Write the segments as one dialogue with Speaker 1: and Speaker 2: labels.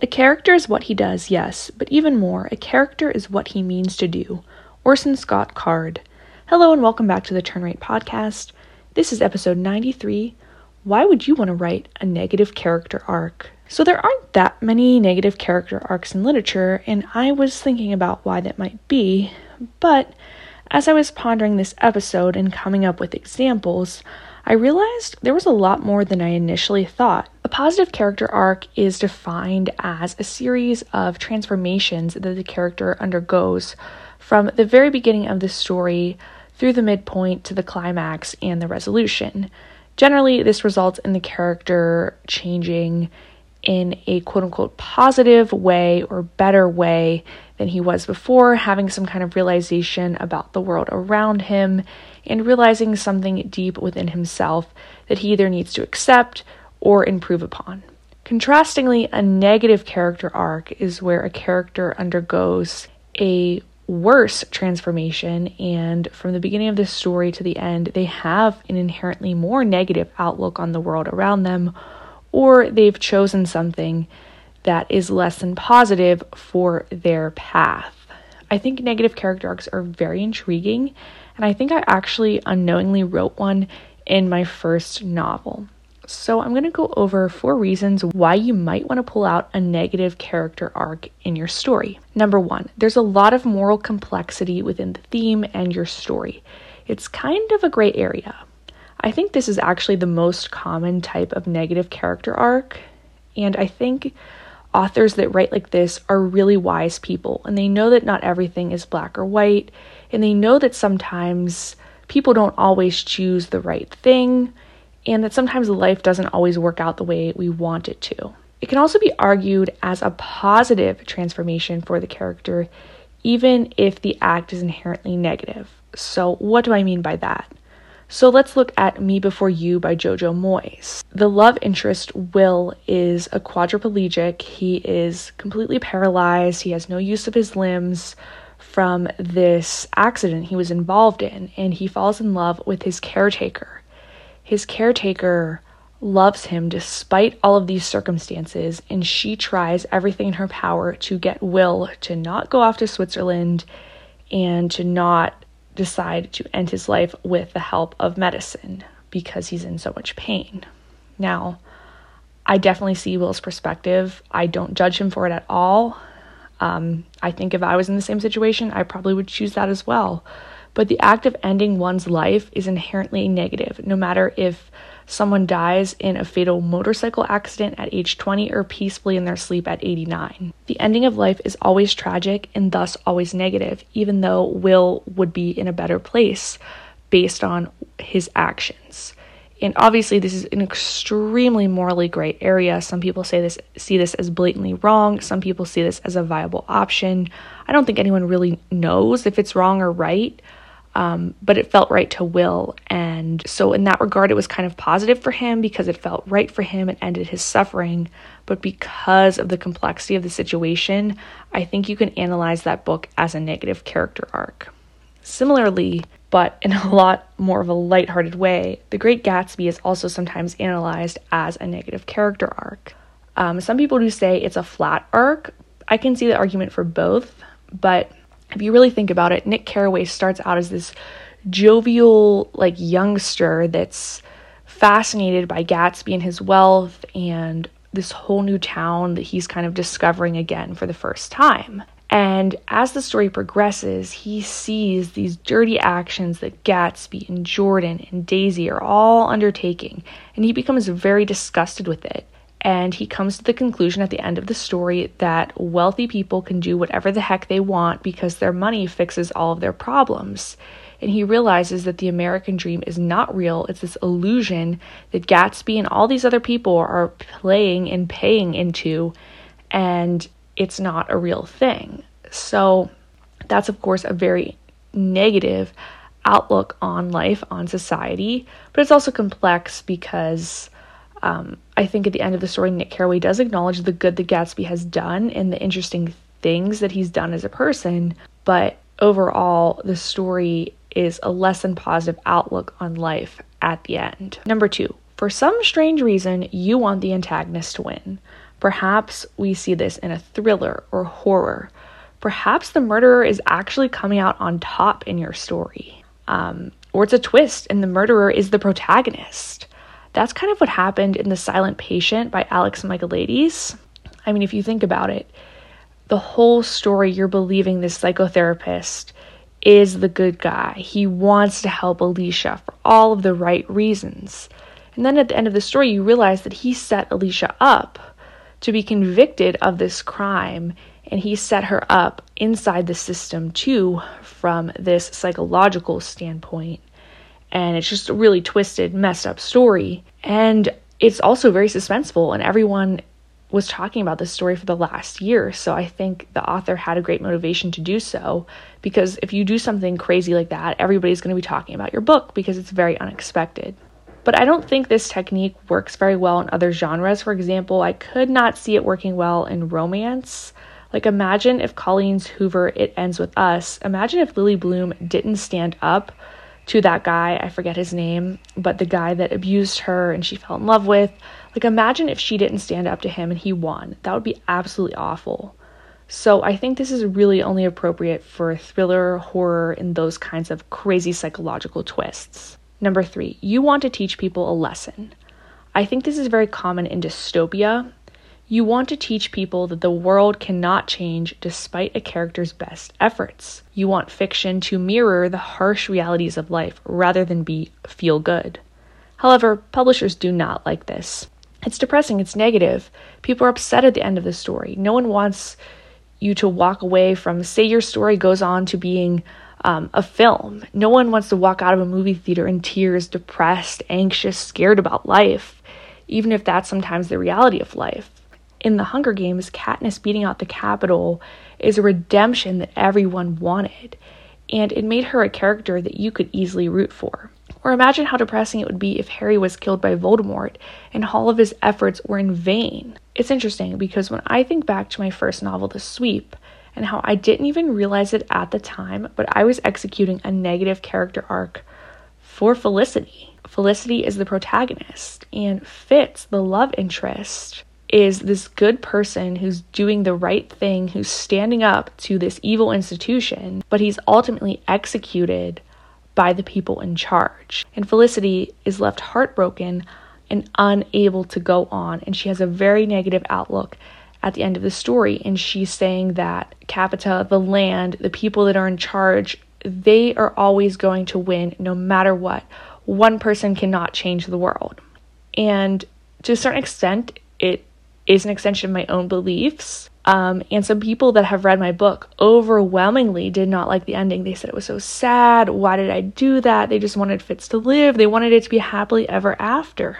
Speaker 1: A character is what he does, yes, but even more, a character is what he means to do. Orson Scott Card. Hello and welcome back to the Turn Rate Podcast. This is episode 93. Why would you want to write a negative character arc? So, there aren't that many negative character arcs in literature, and I was thinking about why that might be, but as I was pondering this episode and coming up with examples, I realized there was a lot more than I initially thought. A positive character arc is defined as a series of transformations that the character undergoes from the very beginning of the story through the midpoint to the climax and the resolution. Generally, this results in the character changing in a quote unquote positive way or better way than he was before, having some kind of realization about the world around him and realizing something deep within himself that he either needs to accept or improve upon. Contrastingly, a negative character arc is where a character undergoes a worse transformation, and from the beginning of the story to the end, they have an inherently more negative outlook on the world around them, or they've chosen something that is less than positive for their path. I think negative character arcs are very intriguing, and I think I actually unknowingly wrote one in my first novel. So, I'm going to go over four reasons why you might want to pull out a negative character arc in your story. Number one, there's a lot of moral complexity within the theme and your story. It's kind of a gray area. I think this is actually the most common type of negative character arc, and I think authors that write like this are really wise people and they know that not everything is black or white and they know that sometimes people don't always choose the right thing and that sometimes life doesn't always work out the way we want it to. It can also be argued as a positive transformation for the character, even if the act is inherently negative. So, what do I mean by that? So let's look at Me Before You by Jojo Moyes. The love interest, Will, is a quadriplegic. He is completely paralyzed, he has no use of his limbs from this accident he was involved in, and he falls in love with his caretaker. His caretaker loves him despite all of these circumstances, and she tries everything in her power to get Will to not go off to Switzerland and to not decide to end his life with the help of medicine because he's in so much pain. Now, I definitely see Will's perspective. I don't judge him for it at all. Um, I think if I was in the same situation, I probably would choose that as well. But the act of ending one's life is inherently negative, no matter if someone dies in a fatal motorcycle accident at age 20 or peacefully in their sleep at 89. The ending of life is always tragic and thus always negative, even though Will would be in a better place based on his actions. And obviously, this is an extremely morally gray area. Some people say this, see this as blatantly wrong. Some people see this as a viable option. I don't think anyone really knows if it's wrong or right um, but it felt right to Will. And so, in that regard, it was kind of positive for him because it felt right for him. It ended his suffering. But because of the complexity of the situation, I think you can analyze that book as a negative character arc. Similarly, but in a lot more of a lighthearted way, The Great Gatsby is also sometimes analyzed as a negative character arc. Um, some people do say it's a flat arc. I can see the argument for both, but if you really think about it, Nick Carraway starts out as this jovial, like youngster that's fascinated by Gatsby and his wealth and this whole new town that he's kind of discovering again for the first time. And as the story progresses, he sees these dirty actions that Gatsby and Jordan and Daisy are all undertaking, and he becomes very disgusted with it. And he comes to the conclusion at the end of the story that wealthy people can do whatever the heck they want because their money fixes all of their problems. And he realizes that the American dream is not real. It's this illusion that Gatsby and all these other people are playing and paying into, and it's not a real thing. So, that's of course a very negative outlook on life, on society, but it's also complex because um, I think at the end of the story, Nick Carraway does acknowledge the good that Gatsby has done and the interesting things that he's done as a person, but overall, the story is a less than positive outlook on life at the end. Number two, for some strange reason, you want the antagonist to win. Perhaps we see this in a thriller or horror. Perhaps the murderer is actually coming out on top in your story. Um, or it's a twist and the murderer is the protagonist. That's kind of what happened in The Silent Patient by Alex Michaelides. I mean, if you think about it, the whole story you're believing this psychotherapist is the good guy. He wants to help Alicia for all of the right reasons. And then at the end of the story, you realize that he set Alicia up to be convicted of this crime and he set her up inside the system too from this psychological standpoint. And it's just a really twisted, messed up story. And it's also very suspenseful, and everyone was talking about this story for the last year. So I think the author had a great motivation to do so because if you do something crazy like that, everybody's going to be talking about your book because it's very unexpected. But I don't think this technique works very well in other genres. For example, I could not see it working well in romance. Like, imagine if Colleen's Hoover It Ends With Us. Imagine if Lily Bloom didn't stand up to that guy, I forget his name, but the guy that abused her and she fell in love with. Like, imagine if she didn't stand up to him and he won. That would be absolutely awful. So, I think this is really only appropriate for thriller, horror, and those kinds of crazy psychological twists. Number three, you want to teach people a lesson. I think this is very common in dystopia you want to teach people that the world cannot change despite a character's best efforts. You want fiction to mirror the harsh realities of life rather than be feel good. However, publishers do not like this. It's depressing, it's negative. People are upset at the end of the story. No one wants you to walk away from, say, your story goes on to being um, a film. No one wants to walk out of a movie theater in tears, depressed, anxious, scared about life, even if that's sometimes the reality of life in the Hunger Games, Katniss beating out the Capitol is a redemption that everyone wanted, and it made her a character that you could easily root for. Or imagine how depressing it would be if Harry was killed by Voldemort and all of his efforts were in vain. It's interesting because when I think back to my first novel, The Sweep, and how I didn't even realize it at the time, but I was executing a negative character arc for Felicity. Felicity is the protagonist, and Fitz, the love interest, is this good person who's doing the right thing, who's standing up to this evil institution, but he's ultimately executed by the people in charge. And Felicity is left heartbroken and unable to go on, and she has a very negative outlook at the end of the story. And she's saying that Capita, the land, the people that are in charge, they are always going to win no matter what. One person cannot change the world. And to a certain extent, it is an extension of my own beliefs. Um, and some people that have read my book overwhelmingly did not like the ending. They said it was so sad. Why did I do that? They just wanted Fitz to live. They wanted it to be happily ever after.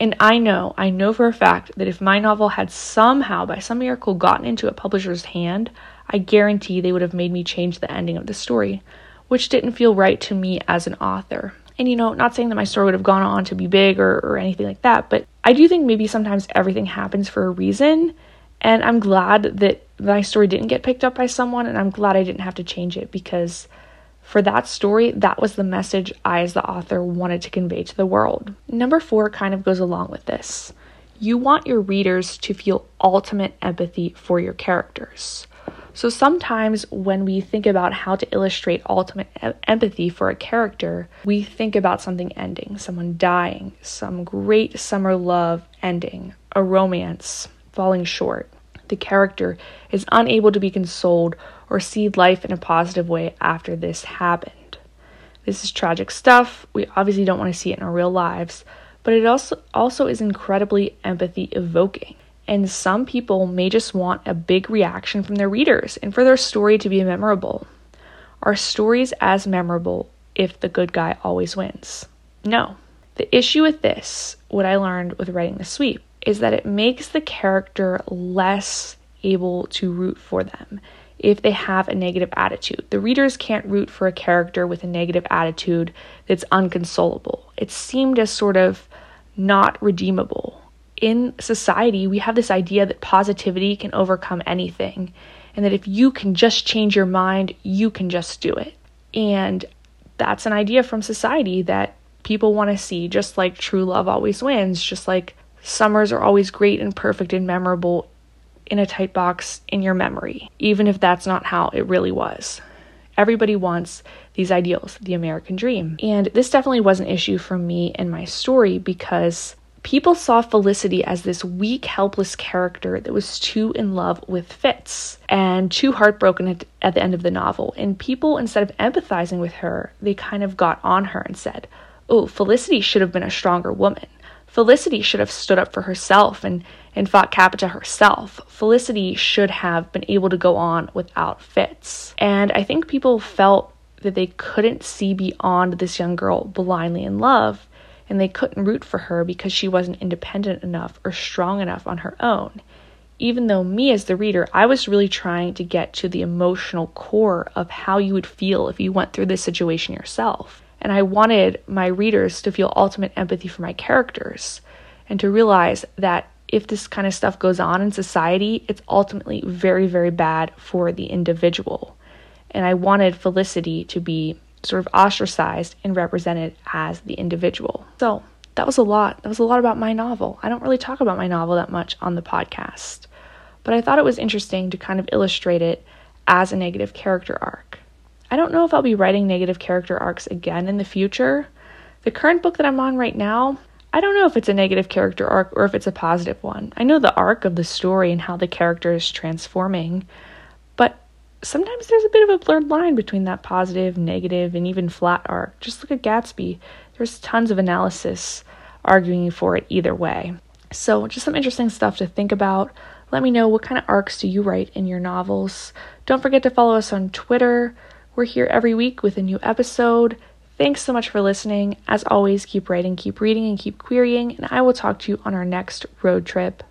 Speaker 1: And I know, I know for a fact that if my novel had somehow, by some miracle, gotten into a publisher's hand, I guarantee they would have made me change the ending of the story, which didn't feel right to me as an author. And you know, not saying that my story would have gone on to be big or, or anything like that, but I do think maybe sometimes everything happens for a reason. And I'm glad that my story didn't get picked up by someone, and I'm glad I didn't have to change it because for that story, that was the message I, as the author, wanted to convey to the world. Number four kind of goes along with this. You want your readers to feel ultimate empathy for your characters. So sometimes when we think about how to illustrate ultimate empathy for a character, we think about something ending, someone dying, some great summer love ending, a romance falling short. The character is unable to be consoled or see life in a positive way after this happened. This is tragic stuff. We obviously don't want to see it in our real lives, but it also also is incredibly empathy evoking. And some people may just want a big reaction from their readers and for their story to be memorable. Are stories as memorable if the good guy always wins? No. The issue with this, what I learned with writing the sweep, is that it makes the character less able to root for them if they have a negative attitude. The readers can't root for a character with a negative attitude that's unconsolable. It's seemed as sort of not redeemable in society, we have this idea that positivity can overcome anything, and that if you can just change your mind, you can just do it. And that's an idea from society that people want to see, just like true love always wins, just like summers are always great and perfect and memorable in a tight box in your memory, even if that's not how it really was. Everybody wants these ideals, the American dream. And this definitely was an issue for me in my story because people saw Felicity as this weak, helpless character that was too in love with Fitz and too heartbroken at, at, the end of the novel. And people, instead of empathizing with her, they kind of got on her and said, Oh, Felicity should have been a stronger woman. Felicity should have stood up for herself and, and fought Capita herself. Felicity should have been able to go on without Fitz. And I think people felt that they couldn't see beyond this young girl blindly in love, and they couldn't root for her because she wasn't independent enough or strong enough on her own. Even though me, as the reader, I was really trying to get to the emotional core of how you would feel if you went through this situation yourself. And I wanted my readers to feel ultimate empathy for my characters and to realize that if this kind of stuff goes on in society, it's ultimately very, very bad for the individual. And I wanted Felicity to be sort of ostracized and represented as the individual. So that was a lot. That was a lot about my novel. I don't really talk about my novel that much on the podcast, but I thought it was interesting to kind of illustrate it as a negative character arc. I don't know if I'll be writing negative character arcs again in the future. The current book that I'm on right now, I don't know if it's a negative character arc or if it's a positive one. I know the arc of the story and how the character is transforming, but sometimes there's a bit of a blurred line between that positive, negative, and even flat arc. Just look at Gatsby. There's tons of analysis arguing for it either way. So, just some interesting stuff to think about. Let me know what kind of arcs do you write in your novels. Don't forget to follow us on Twitter. We're here every week with a new episode. Thanks so much for listening. As always, keep writing, keep reading, and keep querying, and I will talk to you on our next road trip.